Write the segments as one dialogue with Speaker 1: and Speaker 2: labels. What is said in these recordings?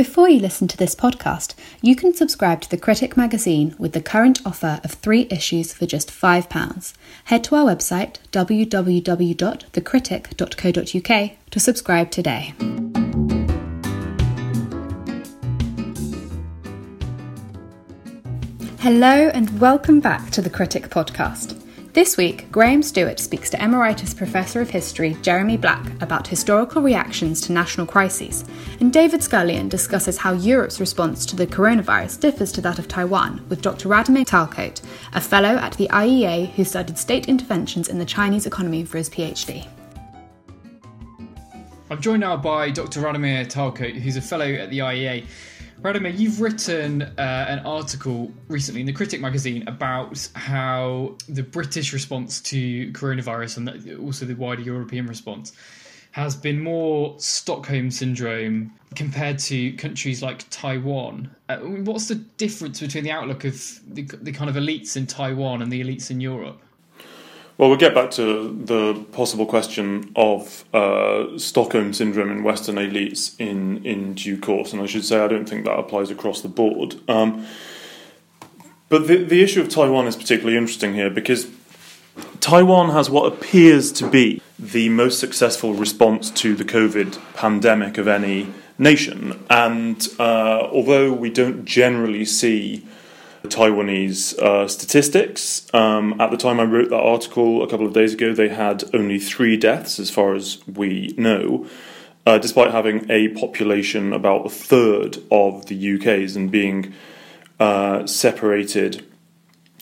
Speaker 1: Before you listen to this podcast, you can subscribe to The Critic magazine with the current offer of three issues for just £5. Head to our website www.thecritic.co.uk to subscribe today. Hello, and welcome back to The Critic podcast. This week, Graham Stewart speaks to Emeritus Professor of History Jeremy Black about historical reactions to national crises, and David Scullion discusses how Europe's response to the coronavirus differs to that of Taiwan with Dr. Radomir Tylecote, a fellow at the IEA who studied state interventions in the Chinese economy for his PhD.
Speaker 2: I'm joined now by Dr. Radomir Tylecote, who's a fellow at the IEA. Radomir, you've written uh, an article recently in the Critic magazine about how the British response to coronavirus and also the wider European response has been more Stockholm syndrome compared to countries like Taiwan. Uh, what's the difference between the outlook of the, the kind of elites in Taiwan and the elites in Europe?
Speaker 3: Well, we'll get back to the possible question of uh, Stockholm syndrome in Western elites in, in due course, and I should say I don't think that applies across the board. Um, but the, the issue of Taiwan is particularly interesting here because Taiwan has what appears to be the most successful response to the COVID pandemic of any nation, and uh, although we don't generally see Taiwanese uh, statistics. Um, at the time I wrote that article a couple of days ago, they had only three deaths, as far as we know, uh, despite having a population about a third of the UK's and being uh, separated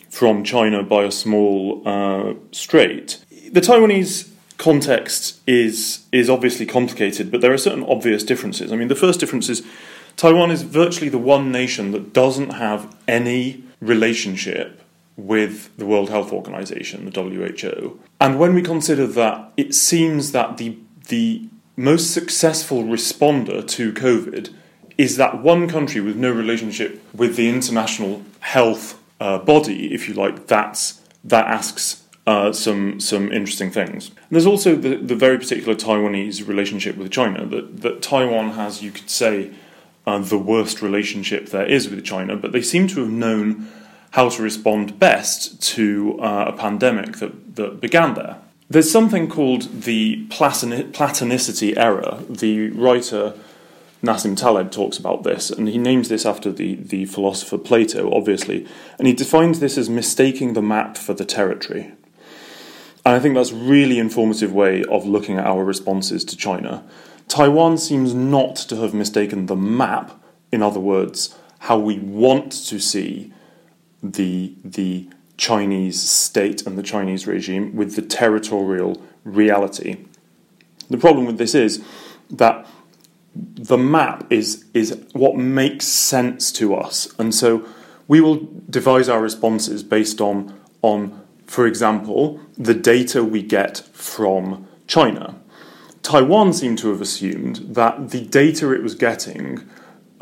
Speaker 3: from China by a small uh, strait. The Taiwanese context is is obviously complicated, but there are certain obvious differences. I mean, the first difference is Taiwan is virtually the one nation that doesn't have any relationship with the World Health Organization, the WHO. And when we consider that, it seems that the, the most successful responder to COVID is that one country with no relationship with the international health uh, body, if you like, that's, that asks uh, some some interesting things. And there's also the, the very particular Taiwanese relationship with China that, that Taiwan has, you could say, uh, the worst relationship there is with China, but they seem to have known how to respond best to uh, a pandemic that, that began there. There's something called the Platonicity error. The writer Nassim Taleb talks about this, and he names this after the, the philosopher Plato, obviously, and he defines this as mistaking the map for the territory. And I think that's a really informative way of looking at our responses to China. Taiwan seems not to have mistaken the map, in other words, how we want to see the, the Chinese state and the Chinese regime with the territorial reality. The problem with this is that the map is, is what makes sense to us. And so we will devise our responses based on, on, for example, the data we get from China. Taiwan seemed to have assumed that the data it was getting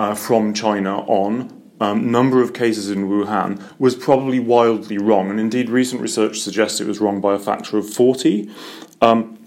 Speaker 3: uh, from China on um, number of cases in Wuhan was probably wildly wrong, and indeed, recent research suggests it was wrong by a factor of 40. Um,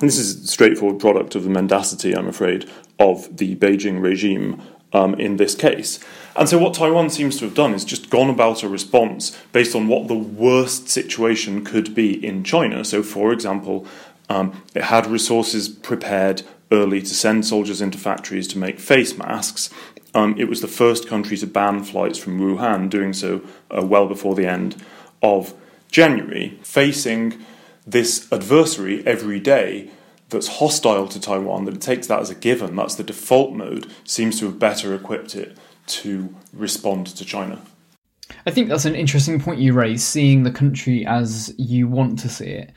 Speaker 3: this is a straightforward product of the mendacity, I'm afraid, of the Beijing regime um, in this case. And so, what Taiwan seems to have done is just gone about a response based on what the worst situation could be in China. So, for example, um, it had resources prepared early to send soldiers into factories to make face masks. Um, it was the first country to ban flights from Wuhan, doing so uh, well before the end of January. Facing this adversary every day that's hostile to Taiwan, that it takes that as a given, that's the default mode, seems to have better equipped it to respond to China.
Speaker 2: I think that's an interesting point you raise, seeing the country as you want to see it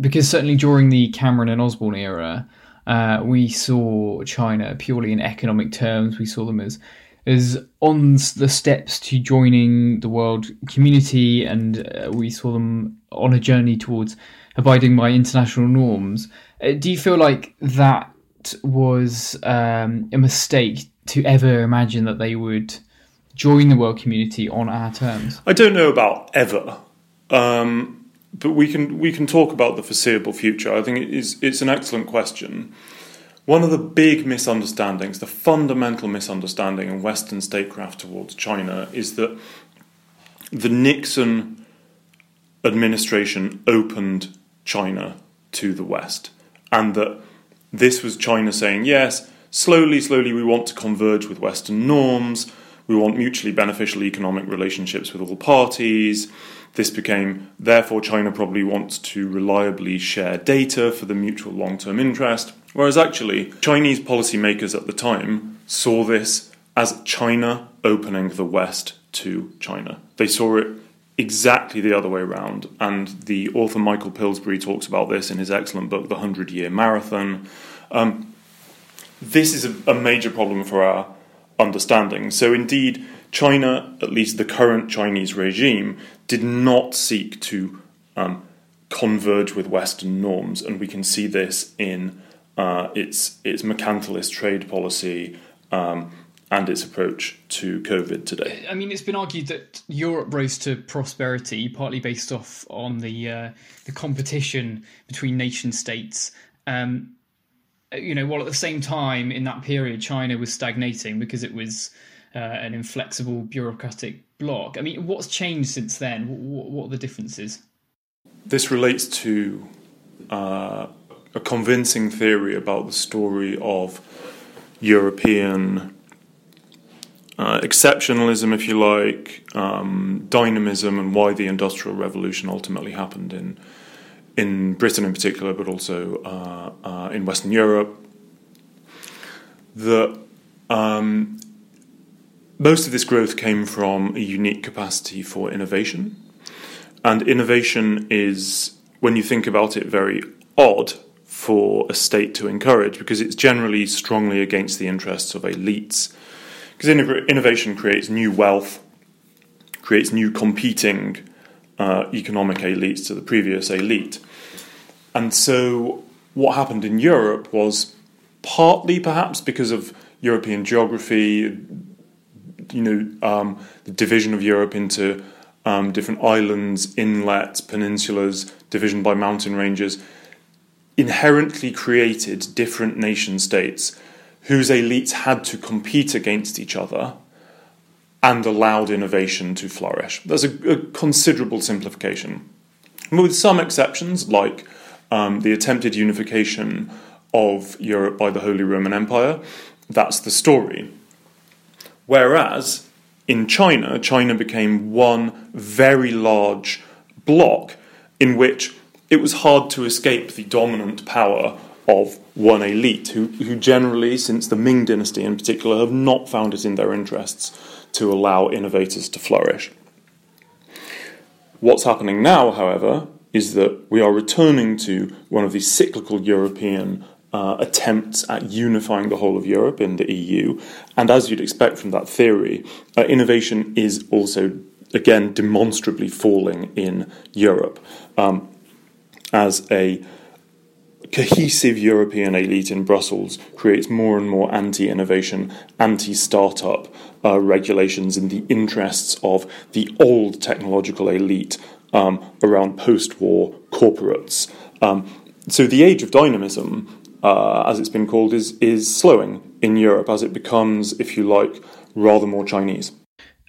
Speaker 2: because certainly during the Cameron and Osborne era, uh, we saw China purely in economic terms. We saw them as as on the steps to joining the world community, and uh, we saw them on a journey towards abiding by international norms. Uh, do you feel like that was um, a mistake to ever imagine that they would join the world community on our terms?
Speaker 3: I don't know about ever. Um, but we can we can talk about the foreseeable future. I think it is it's an excellent question. one of the big misunderstandings, the fundamental misunderstanding in Western statecraft towards China, is that the Nixon administration opened China to the West, and that this was China saying, yes, slowly, slowly we want to converge with Western norms, we want mutually beneficial economic relationships with all parties. This became, therefore, China probably wants to reliably share data for the mutual long term interest. Whereas actually, Chinese policymakers at the time saw this as China opening the West to China. They saw it exactly the other way around. And the author Michael Pillsbury talks about this in his excellent book, The Hundred Year Marathon. Um, this is a, a, major problem for our understanding. So, indeed, China, at least the current Chinese regime, did not seek to um, converge with Western norms, and we can see this in uh, its its mercantilist trade policy. Um, and its approach to COVID today.
Speaker 2: I mean, it's been argued that Europe rose to prosperity partly based off on the uh, the competition between nation states. Um, you know, while at the same time in that period China was stagnating because it was uh, an inflexible bureaucratic block. I mean, what's changed since then? What, what are the differences?
Speaker 3: This relates to uh, a convincing theory about the story of European uh, exceptionalism, if you like, um, dynamism, and why the Industrial Revolution ultimately happened in in Britain in particular, but also uh, uh, in Western Europe. That um, most of this growth came from a unique capacity for innovation, and innovation is, when you think about it, very odd for a state to encourage because it's generally strongly against the interests of elites because innovation creates new wealth, creates new competing uh, economic elites to the previous elite. And so, what happened in Europe was partly perhaps because of European geography, you know, um, the division of Europe into um, different islands, inlets, peninsulas, division by mountain ranges, inherently created different nation states whose elites had to compete against each other and allowed innovation to flourish. That's a, a considerable simplification. With some exceptions, like um, the attempted unification of Europe by the Holy Roman Empire, that's the story. Whereas in China, China became one very large bloc in which it was hard to escape the dominant power of one elite who, who generally, since the Ming dynasty in particular, have not found it in their interests to allow innovators to flourish. What's happening now, however, is that we are returning to one of these cyclical European uh, attempts at unifying the whole of Europe in the EU. And as you'd expect from that theory, uh, innovation is also, again, demonstrably falling in Europe um, as a cohesive European elite in Brussels creates more and more anti innovation, anti startup uh, regulations in the interests of the old technological elite um, around post war corporates. Um, so the age of dynamism, uh, as it's been called, is, is slowing in Europe as it becomes, if you like, rather more Chinese.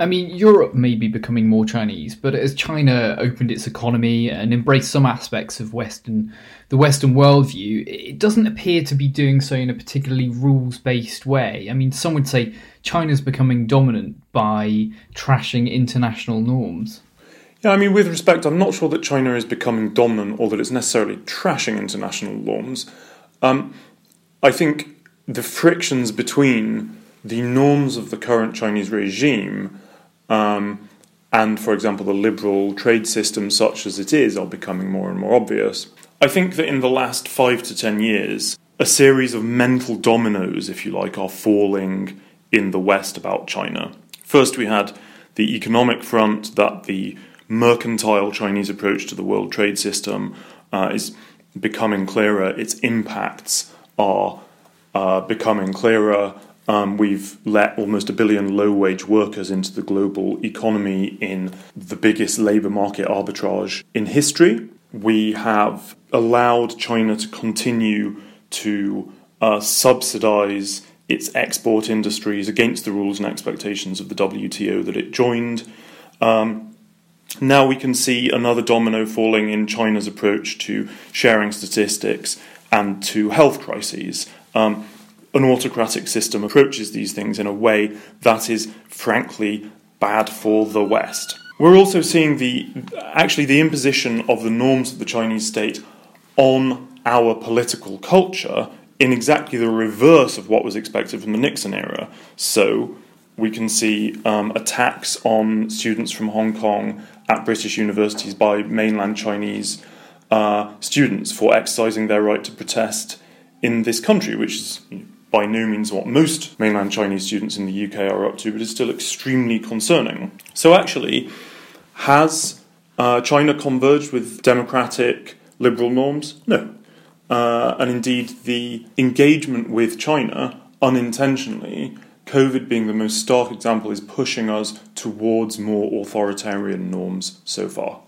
Speaker 2: I mean, Europe may be becoming more Chinese, but as China opened its economy and embraced some aspects of Western, the Western worldview, it doesn't appear to be doing so in a particularly rules-based way. I mean, some would say China's becoming dominant by trashing international norms.
Speaker 3: Yeah, I mean, with respect, I'm not sure that China is becoming dominant or that it's necessarily trashing international norms. Um, I think the frictions between the norms of the current Chinese regime um, and, for example, the liberal trade system, such as it is, are becoming more and more obvious. I think that in the last five to ten years, a series of mental dominoes, if you like, are falling in the West about China. First, we had the economic front that the mercantile Chinese approach to the world trade system uh, is becoming clearer, its impacts are uh, becoming clearer. Um, we've let almost a billion low wage workers into the global economy in the biggest labour market arbitrage in history. We have allowed China to continue to uh, subsidize its export industries against the rules and expectations of the WTO that it joined. Um, now we can see another domino falling in China's approach to sharing statistics and to health crises. Um, an autocratic system approaches these things in a way that is frankly bad for the West. We're also seeing the actually the imposition of the norms of the Chinese state on our political culture in exactly the reverse of what was expected from the Nixon era. So we can see um, attacks on students from Hong Kong at British universities by mainland Chinese uh, students for exercising their right to protest in this country, which is by no means what most mainland Chinese students in the UK are up to, but is still extremely concerning. So, actually, has uh, China converged with democratic liberal norms? No. Uh, and indeed, the engagement with China unintentionally, COVID being the most stark example, is pushing us towards more authoritarian norms so far.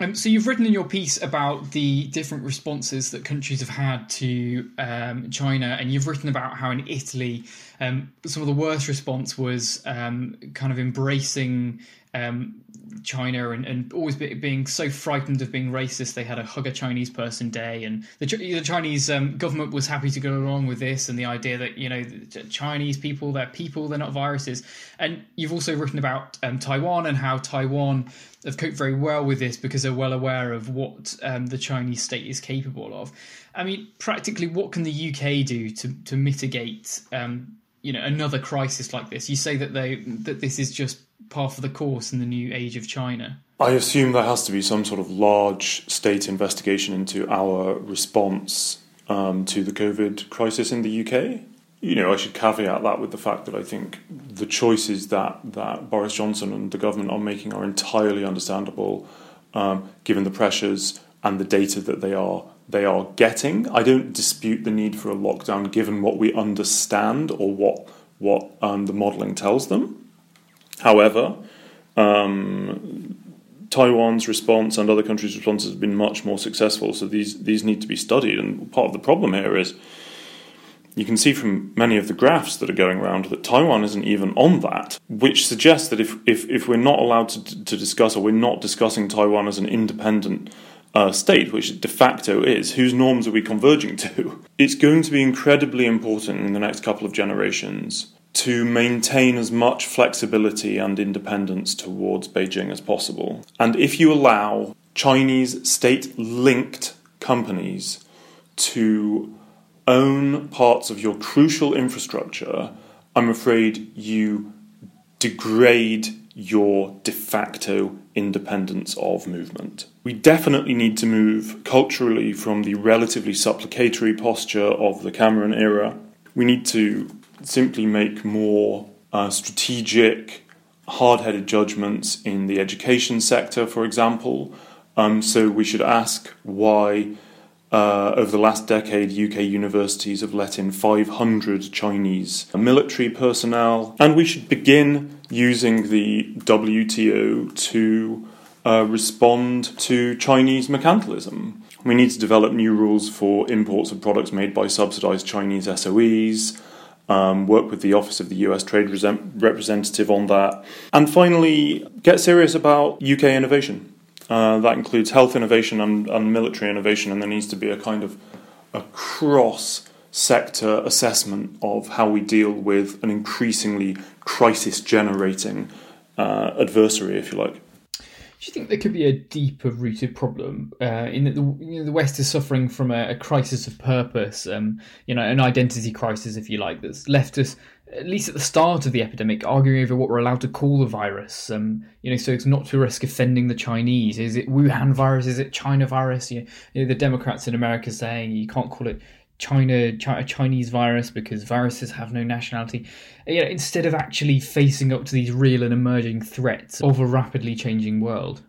Speaker 2: Um, so you've written in your piece about the different responses that countries have had to um, China, and you've written about how in Italy, um, some of the worst response was um, kind of embracing um, China and, and always be, being so frightened of being racist, they had a hug a Chinese person day, and the, the Chinese um, government was happy to go along with this, and the idea that you know Chinese people, they're people, they're not viruses. And you've also written about um, Taiwan and how Taiwan have coped very well with this because they're well aware of what um, the Chinese state is capable of. I mean, practically, what can the UK do to to mitigate? Um, you know, another crisis like this. You say that they that this is just par for the course in the new age of China?
Speaker 3: I assume there has to be some sort of large state investigation into our response um, to the COVID crisis in the UK. You know, I should caveat that with the fact that I think the choices that, that Boris Johnson and the government are making are entirely understandable, um, given the pressures and the data that they are they are getting. I don't dispute the need for a lockdown, given what we understand or what what um, the modelling tells them. However, um, Taiwan's response and other countries' responses have been much more successful. So these these need to be studied. And part of the problem here is you can see from many of the graphs that are going around that Taiwan isn't even on that, which suggests that if if, if we're not allowed to, to discuss or we're not discussing Taiwan as an independent uh, state, which de facto is, whose norms are we converging to? It's going to be incredibly important in the next couple of generations to maintain as much flexibility and independence towards Beijing as possible. And if you allow Chinese state linked companies to own parts of your crucial infrastructure, I'm afraid you degrade your de facto independence of movement. We definitely need to move culturally from the relatively supplicatory posture of the Cameron era. We need to simply make more uh, strategic, hard headed judgments in the education sector, for example. Um, so we should ask why, uh, over the last decade, UK universities have let in 500 Chinese military personnel, and we should begin using the WTO to uh, respond to Chinese mercantilism. We need to develop new rules for imports of products made by subsidized Chinese SOEs um, work with the Office of the US Trade Representative on that. And finally, get serious about UK innovation. Uh, that includes health innovation and, and, military innovation, and there needs to be a kind of a cross sector assessment of how we deal with an increasingly crisis generating uh, adversary, if you like.
Speaker 2: Do you think there could be a deeper rooted problem uh, in that the, you know, the West is suffering from a, a crisis of purpose, um, you know, an identity crisis, if you like, that's left us, at least at the start of the epidemic, arguing over what we're allowed to call the virus. Um, you know, so it's not to risk offending the Chinese. Is it Wuhan virus? Is it China virus? You know, the Democrats in America saying you can't call it China, China Chinese virus because viruses have no nationality. You know, instead of actually facing up to these real and emerging threats of a rapidly changing world.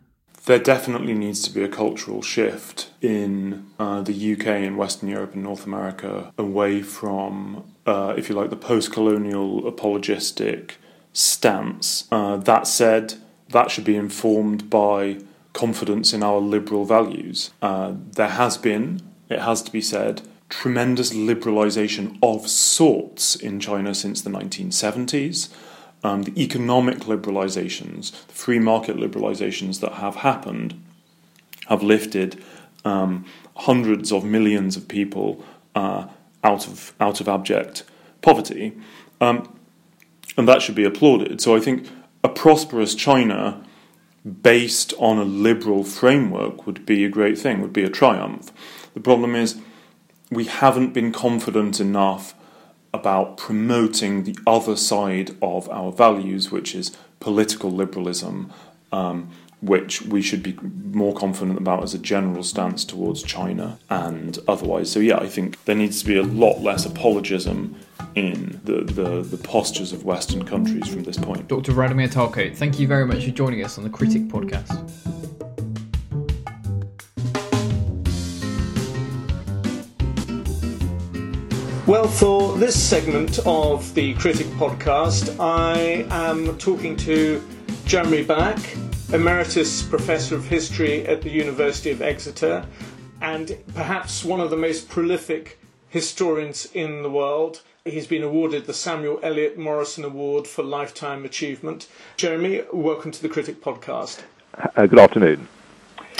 Speaker 3: There definitely needs to be a cultural shift in uh, the UK and Western Europe and North America away from, uh, if you like, the post colonial apologistic stance. Uh, that said, that should be informed by confidence in our liberal values. Uh, there has been, it has to be said, tremendous liberalization of sorts in China since the 1970s. Um, the economic liberalizations, the free market liberalizations that have happened, have lifted um, hundreds of millions of people uh, out of out of abject poverty, um, and that should be applauded. So I think a prosperous China, based on a liberal framework, would be a great thing. Would be a triumph. The problem is we haven't been confident enough about promoting the other side of our values, which is political liberalism, um, which we should be more confident about as a general stance towards China and otherwise. So, yeah, I think there needs to be a lot less apologism in the, the, the postures of Western countries from this point.
Speaker 2: Dr. Radomir Tylecote, thank you very much for joining us on the Critic podcast.
Speaker 4: Well, for this segment of the Critic podcast, I am talking to Jeremy Black, Emeritus Professor of History at the University of Exeter, and perhaps one of the most prolific historians in the world. He's been awarded the Samuel Eliot Morison Award for Lifetime Achievement. Jeremy, welcome to the Critic podcast.
Speaker 5: Uh, good afternoon.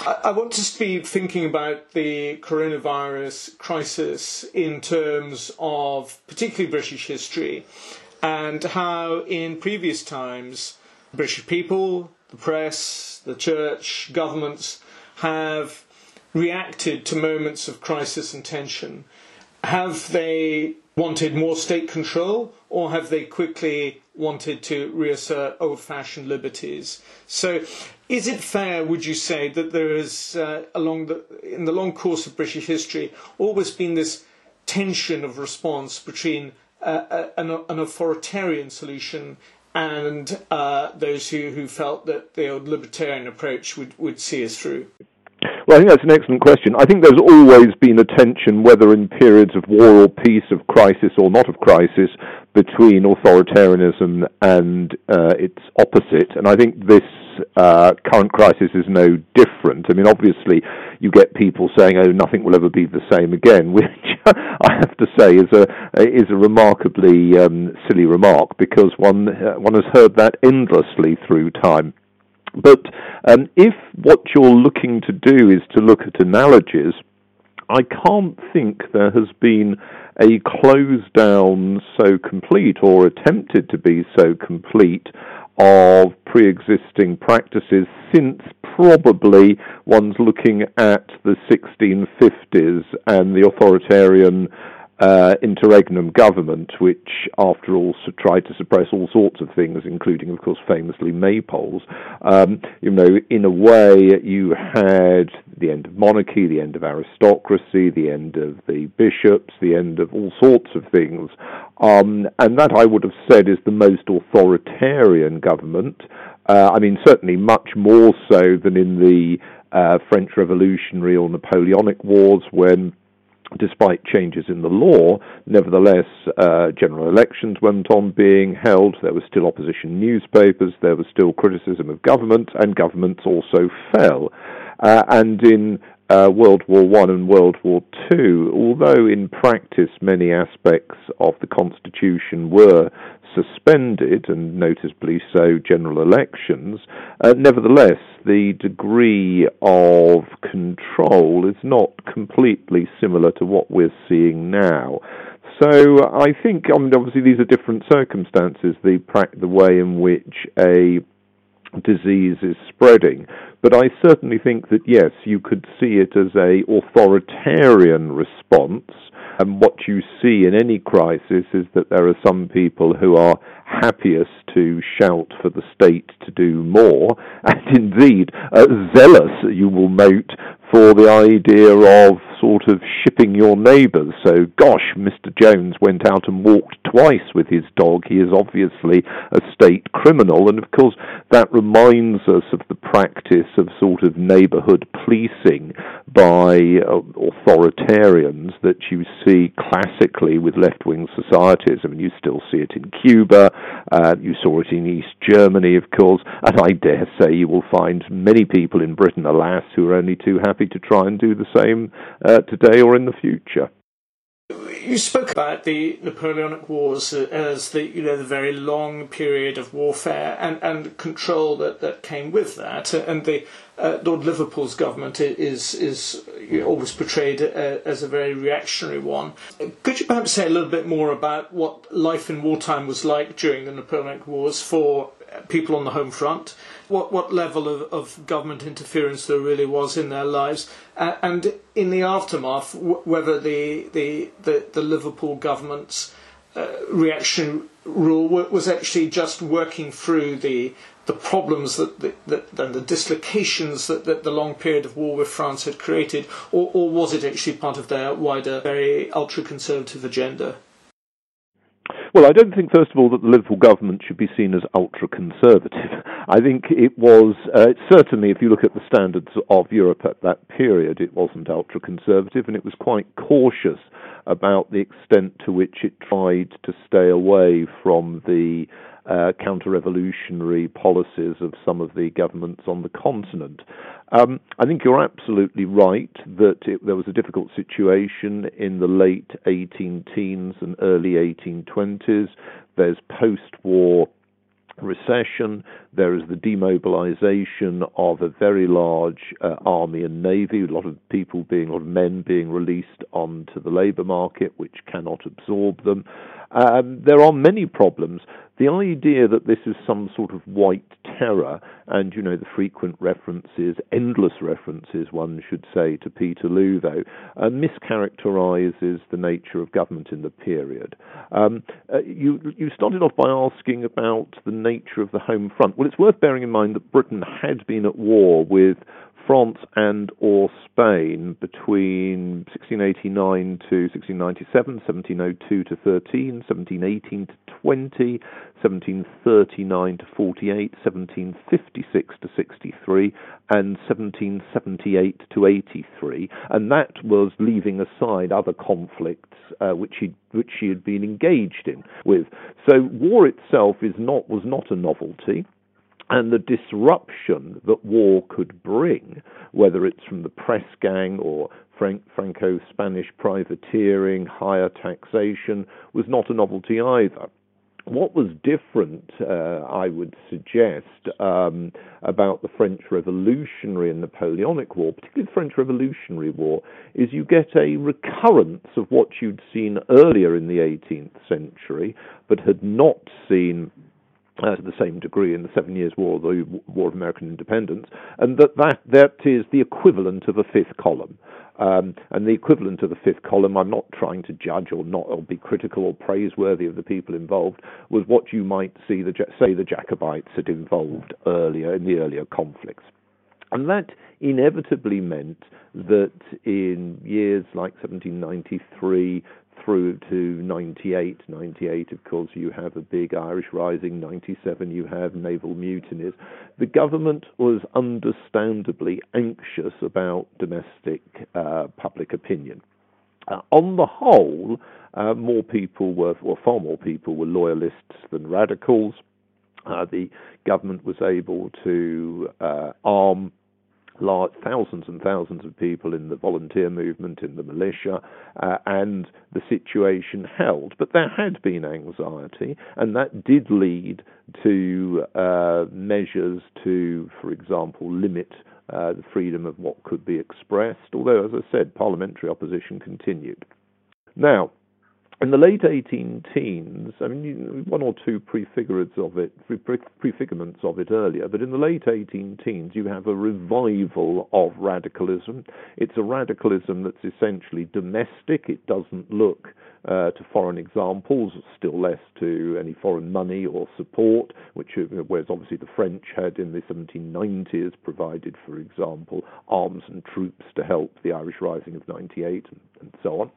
Speaker 4: I want to be thinking about the coronavirus crisis in terms of particularly British history and how in previous times British people, the press, the church, governments have reacted to moments of crisis and tension. Have they wanted more state control or have they quickly wanted to reassert old fashioned liberties? So is it fair, would you say, that there has, uh, along the, in the long course of British history, always been this tension of response between uh, uh an, an, authoritarian solution and uh, those who, who felt that the old libertarian approach would, would see us through?
Speaker 5: Well, I think that's an excellent question. I think there's always been a tension, whether in periods of war or peace, of crisis or not of crisis, between authoritarianism and uh, its opposite. And I think this uh, current crisis is no different. I mean, obviously, you get people saying, "Oh, nothing will ever be the same again," which I have to say is a is a remarkably um, silly remark because one uh, one has heard that endlessly through time. But um, if what you're looking to do is to look at analogies, I can't think there has been a close down so complete or attempted to be so complete of pre existing practices since probably one's looking at the 1650s and the authoritarian uh, interregnum government, which, after all, tried to suppress all sorts of things, including, of course, famously maypoles. Um, you know, in a way, you had the end of monarchy, the end of aristocracy, the end of the bishops, the end of all sorts of things. Um, and that, I would have said, is the most authoritarian government. Uh, I mean, certainly much more so than in the uh, French Revolutionary or Napoleonic Wars when despite changes in the law, nevertheless, uh, general elections went on being held. There were still opposition newspapers. There was still criticism of government, and governments also fell. Uh, and in uh, World War One and World War Two, although in practice many aspects of the constitution were suspended, and noticeably so general elections, uh, nevertheless, the degree of control is not completely similar to what we're seeing now. So I think, I mean, obviously these are different circumstances, the, the way in which a disease is spreading. But I certainly think that yes, you could see it as a authoritarian response. And what you see in any crisis is that there are some people who are happiest to shout for the state to do more, and indeed uh, zealous, you will note, for the idea of sort of shipping your neighbours. So, gosh, Mr. Jones went out and walked twice with his dog. He is obviously a state criminal, and of course, that reminds us of the practice of sort of neighbourhood policing by uh, authoritarians that you see classically with left wing societies. I mean, you still see it in Cuba, uh, you saw it in East Germany, of course, and I dare say you will find many people in Britain, alas, who are only too happy to try and do the same uh, today or in the future.
Speaker 4: You spoke about the Napoleonic Wars as the you know the very long period of warfare and, and control that, that came with that, and the uh, Lord Liverpool's government is is always portrayed uh, as a very reactionary one. Could you perhaps say a little bit more about what life in wartime was like during the Napoleonic Wars for people on the home front? what, what level of, of government interference there really was in their lives, uh, and in the aftermath, w- whether the, the, the, the, Liverpool government's uh, reaction rule was actually just working through the the problems that, that, that and the dislocations that, that the long period of war with France had created, or, or was it actually part of their wider, very ultra conservative agenda?
Speaker 5: Well, I don't think, first of all, that the Liverpool government should be seen as ultra conservative. I think it was, uh, certainly, if you look at the standards of Europe at that period, it wasn't ultra conservative and it was quite cautious about the extent to which it tried to stay away from the uh, counter-revolutionary policies of some of the governments on the continent. Um, I think you're absolutely right that it, there was a difficult situation in the late 18 teens and early 1820s. There's post-war recession. There is the demobilization of a very large uh, army and navy, a lot of people being, a lot of men being released onto the labor market, which cannot absorb them. Um, there are many problems. The idea that this is some sort of white terror, and you know the frequent references, endless references, one should say, to Peterloo, though, uh, mischaracterizes the nature of government in the period. Um, uh, you you started off by asking about the nature of the home front. Well, it's worth bearing in mind that Britain had been at war with France and or Spain between 1689 to 1697, 1702 to 13, 1718 to 20, 1739 to 48, 1756 to 63, and 1778 to 83, and that was leaving aside other conflicts uh, which he which she had been engaged in with. So war itself is not was not a novelty and the disruption that war could bring, whether it's from the press gang or Franco Spanish privateering, higher taxation, was not a novelty either. What was different, uh, I would suggest, um, about the French Revolutionary and Napoleonic War, particularly the French Revolutionary War, is you get a recurrence of what you'd seen earlier in the 18th century, but had not seen uh, to the same degree in the Seven Years' War, the War of American Independence, and that that, that is the equivalent of a fifth column. Um, and the equivalent of the fifth column, I'm not trying to judge or not or be critical or praiseworthy of the people involved, was what you might see the say the Jacobites had involved earlier in the earlier conflicts. And that inevitably meant that in years like 1793, through to 98. 98, of course, you have a big Irish Rising. 97, you have naval mutinies. The government was understandably anxious about domestic uh, public opinion. Uh, on the whole, uh, more people were, or far more people were loyalists than radicals. Uh, the government was able to uh, arm large, thousands and thousands of people in the volunteer movement, in the militia, uh, and the situation held. But there had been anxiety, and that did lead to uh, measures to, for example, limit uh, the freedom of what could be expressed, although, as I said, parliamentary opposition continued. Now, in the late 18 teens, I mean, one or two prefigurements of it, prefigurements of it earlier, but in the late 18 teens, you have a revival of radicalism. It's a radicalism that's essentially domestic. It doesn't look uh, to foreign examples, still less to any foreign money or support, which uh, whereas obviously the French had in the 1790s provided, for example, arms and troops to help the Irish Rising of 98 and, and so on.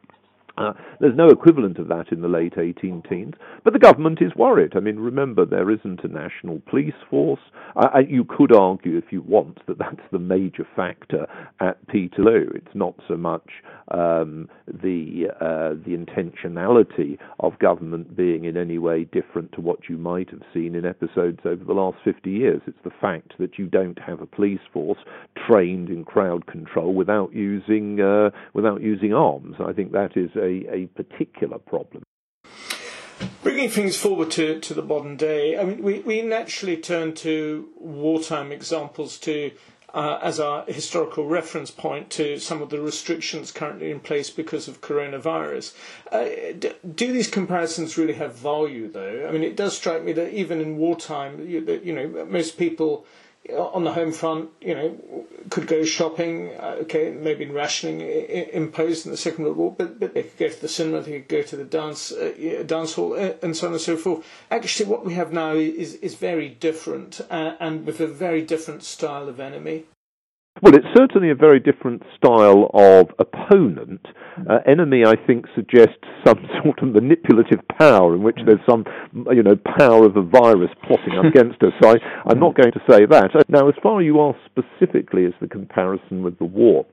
Speaker 5: Uh, there's no equivalent of that in the late 18 teens, but the government is worried. I mean, remember, there isn't a national police force. Uh, you could argue, if you want, that that's the major factor at Peterloo. It's not so much um, the uh, the intentionality of government being in any way different to what you might have seen in episodes over the last 50 years. It's the fact that you don't have a police force trained in crowd control without using uh, without using arms. I think that is a, a particular problem.
Speaker 4: Bringing things forward to, to the modern day, I mean, we, we naturally turn to wartime examples to uh, as our historical reference point to some of the restrictions currently in place because of coronavirus. Uh, do these comparisons really have value, though? I mean, it does strike me that even in wartime, you, that, you know, most people on the home front, you know, could go shopping. Uh, okay, maybe rationing imposed in the Second World War, but, but they could go to the cinema, they could go to the dance uh, dance hall, uh, and so on and so forth. Actually, what we have now is is very different, uh, and with a very different style of enemy.
Speaker 5: Well, it's certainly a very different style of opponent. Hmm. Uh, enemy, I think, suggests some sort of manipulative power in which hmm. there's some, you know, power of a virus plotting against us. So I, I'm hmm. not going to say that. Now, as far as you ask specifically as the comparison with the war,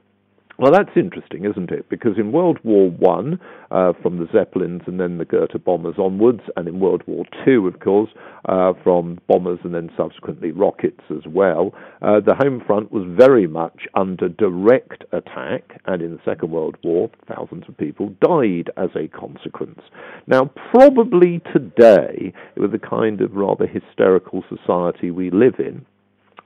Speaker 5: well, that's interesting, isn't it? Because in World War One, uh, from the Zeppelins and then the Gotha bombers onwards, and in World War Two, of course, uh, from bombers and then subsequently rockets as well, uh, the home front was very much under direct attack, and in the Second World War, thousands of people died as a consequence. Now, probably today, with the kind of rather hysterical society we live in,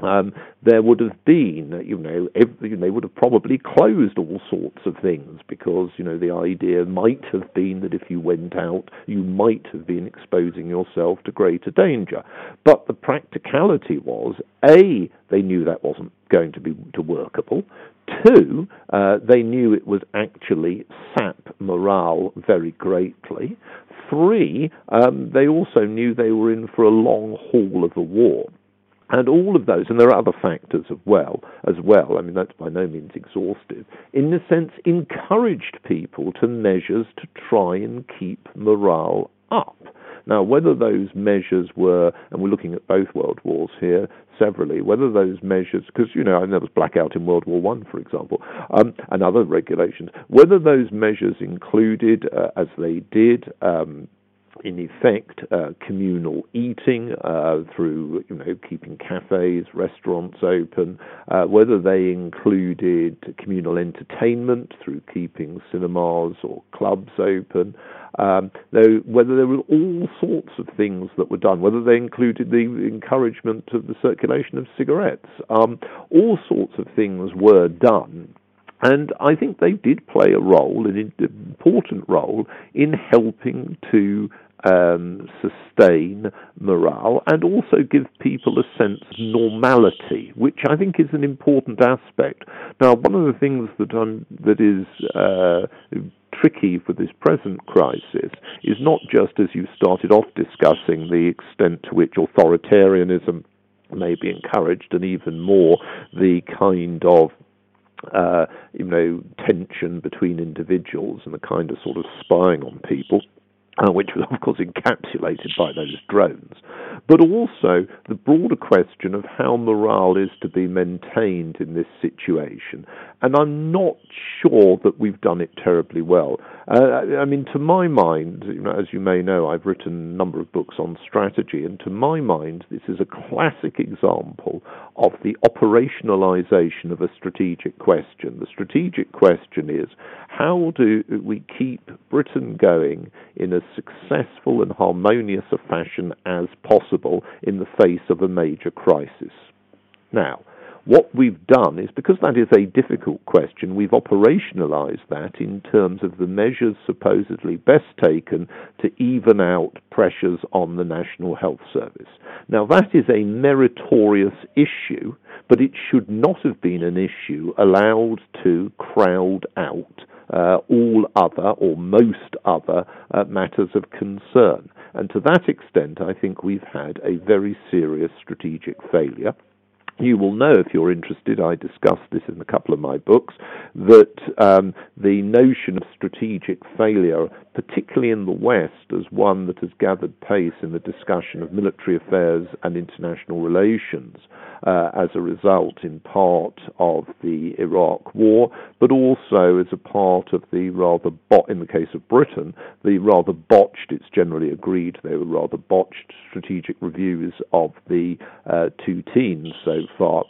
Speaker 5: um, there would have been, you know, they would have probably closed all sorts of things because, you know, the idea might have been that if you went out, you might have been exposing yourself to greater danger. But the practicality was, A, they knew that wasn't going to be to workable. Two, uh, they knew it would actually sap morale very greatly. Three, um, they also knew they were in for a long haul of a war. And all of those, and there are other factors as well, as well. I mean, that's by no means exhaustive. In a sense, encouraged people to measures to try and keep morale up. Now, whether those measures were, and we're looking at both world wars here severally, whether those measures, because you know, there was blackout in World War One, for example, um, and other regulations, whether those measures included, uh, as they did, um, in effect, uh, communal eating uh, through, you know, keeping cafes, restaurants open, uh, whether they included communal entertainment through keeping cinemas or clubs open, um, though, whether there were all sorts of things that were done, whether they included the encouragement of the circulation of cigarettes, um, all sorts of things were done. And I think they did play a role, an important role, in helping to um, sustain morale and also give people a sense of normality, which I think is an important aspect. Now, one of the things that I'm, that is uh, tricky for this present crisis is not just as you started off discussing the extent to which authoritarianism may be encouraged, and even more the kind of uh, you know tension between individuals and the kind of sort of spying on people uh, which was, of course, encapsulated by those drones, but also the broader question of how morale is to be maintained in this situation. And I'm not sure that we've done it terribly well. Uh, I mean, to my mind, you know, as you may know, I've written a number of books on strategy, and to my mind, this is a classic example of the operationalization of a strategic question. The strategic question is how do we keep Britain going in as successful and harmonious a fashion as possible in the face of a major crisis? Now, what we've done is, because that is a difficult question, we've operationalized that in terms of the measures supposedly best taken to even out pressures on the National Health Service. Now, that is a meritorious issue, but it should not have been an issue allowed to crowd out uh, all other or most other uh, matters of concern. And to that extent, I think we've had a very serious strategic failure. You will know if you're interested, I discuss this in a couple of my books, that um, the notion of strategic failure, particularly in the West, as one that has gathered pace in the discussion of military affairs and international relations, uh, as a result, in part, of the Iraq War, but also as a part of the rather, bot- in the case of Britain, the rather botched, it's generally agreed, they were rather botched strategic reviews of the uh, two teams so far.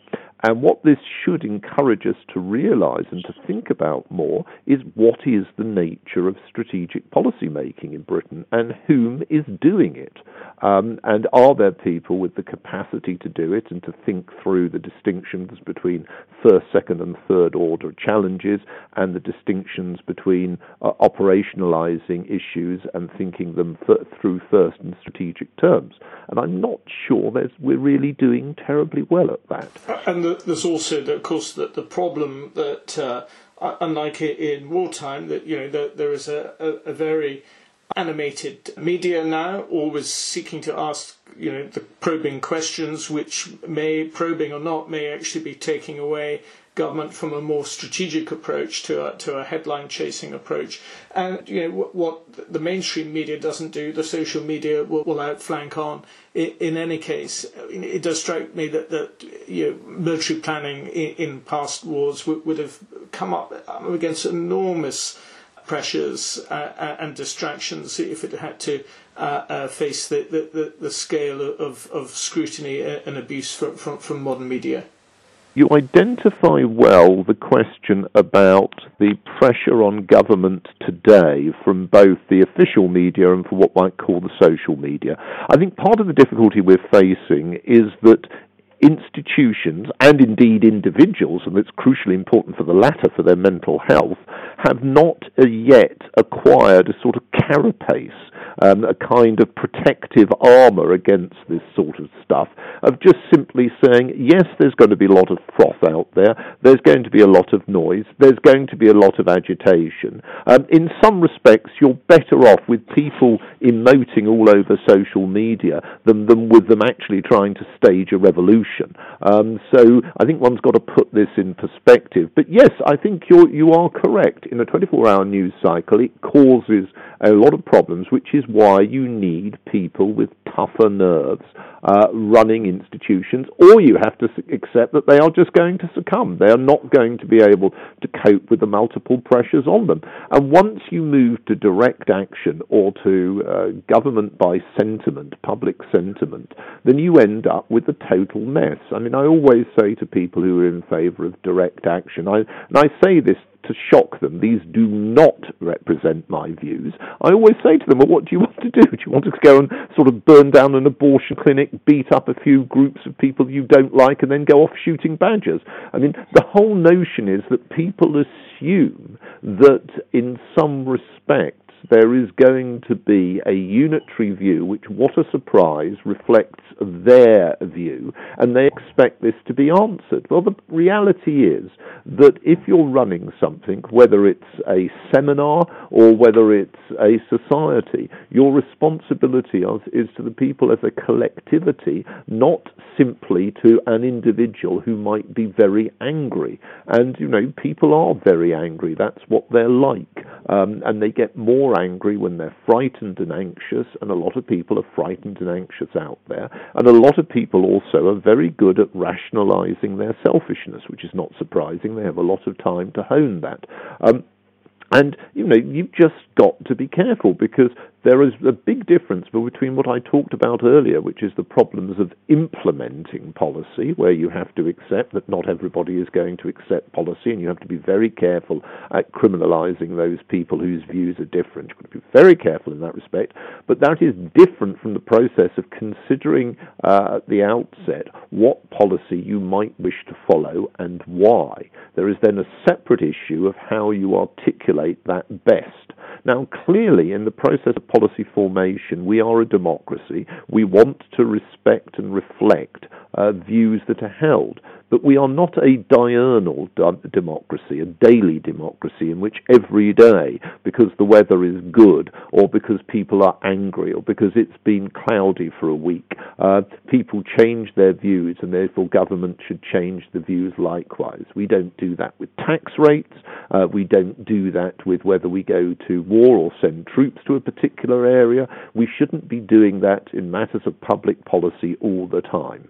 Speaker 5: And what this should encourage us to realize and to think about more is what is the nature of strategic policy making in Britain and whom is doing it. Um, and are there people with the capacity to do it and to think through the distinctions between first, second, and third order challenges and the distinctions between uh, operationalizing issues and thinking them f- through first and strategic terms? And I'm not sure we're really doing terribly well at that.
Speaker 4: And there's also, of course, the, the problem that, uh, unlike in wartime, that you know there is a, a, a very animated media now, always seeking to ask, you know, the probing questions, which may, probing or not, may actually be taking away government from a more strategic approach to a, to a headline chasing approach. And you know what, what the mainstream media doesn't do, the social media will, will outflank on. In, any case, it does strike me that that you know, military planning in, in past wars would, would have come up against enormous pressures uh, uh and distractions if it had to uh, face the, the, the, scale of, of scrutiny and abuse from, from, from modern media
Speaker 5: you identify well the question about the pressure on government today from both the official media and from what might call the social media. I think part of the difficulty we're facing is that institutions and indeed individuals, and it's crucially important for the latter for their mental health, have not yet acquired a sort of carapace um, a kind of protective armour against this sort of stuff, of just simply saying, yes, there's going to be a lot of froth out there, there's going to be a lot of noise, there's going to be a lot of agitation. Um, in some respects, you're better off with people emoting all over social media than, than with them actually trying to stage a revolution. Um, so I think one's got to put this in perspective. But yes, I think you're, you are correct. In a 24 hour news cycle, it causes a lot of problems, which is why you need people with tougher nerves uh, running institutions, or you have to accept that they are just going to succumb. They are not going to be able to cope with the multiple pressures on them. And once you move to direct action or to uh, government by sentiment, public sentiment, then you end up with a total mess. I mean, I always say to people who are in favour of direct action, I, and I say this to shock them. These do not represent my views. I always say to them, well, what do you want to do? Do you want to go and sort of burn down an abortion clinic, beat up a few groups of people you don't like, and then go off shooting badgers? I mean, the whole notion is that people assume that in some respect, there is going to be a unitary view, which, what a surprise, reflects their view, and they expect this to be answered. Well, the reality is that if you're running something, whether it's a seminar or whether it's a society, your responsibility is to the people as a collectivity, not simply to an individual who might be very angry. And, you know, people are very angry. That's what they're like. Um, and they get more angry when they're frightened and anxious, and a lot of people are frightened and anxious out there. And a lot of people also are very good at rationalizing their selfishness, which is not surprising. They have a lot of time to hone that. Um, and you know, you've just got to be careful because there is a big difference between what I talked about earlier, which is the problems of implementing policy, where you have to accept that not everybody is going to accept policy, and you have to be very careful at criminalizing those people whose views are different. You've got to be very careful in that respect. But that is different from the process of considering uh, at the outset what policy you might wish to follow and why. There is then a separate issue of how you articulate that best. Now, clearly, in the process of policy formation, we are a democracy. We want to respect and reflect uh, views that are held. But we are not a diurnal democracy, a daily democracy in which every day, because the weather is good, or because people are angry, or because it's been cloudy for a week, uh, people change their views, and therefore government should change the views likewise. We don't do that with tax rates. Uh, we don't do that with whether we go to war or send troops to a particular area. We shouldn't be doing that in matters of public policy all the time.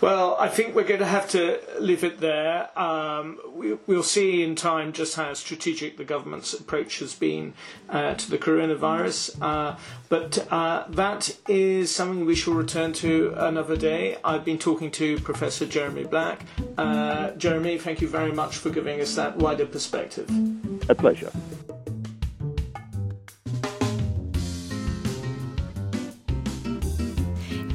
Speaker 4: Well, I think we're going to have to leave it there. Um, we, will see in time just how strategic the government's approach has been uh, to the coronavirus. Uh, but uh, that is something we shall return to another day. I've been talking to Professor Jeremy Black. Uh, Jeremy, thank you very much for giving us that wider perspective.
Speaker 5: A pleasure.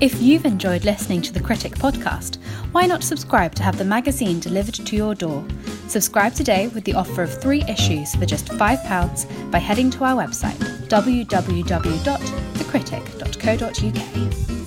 Speaker 1: If you've enjoyed listening to the Critic podcast, why not subscribe to have the magazine delivered to your door? Subscribe today with the offer of three issues for just £5 by heading to our website www.thecritic.co.uk.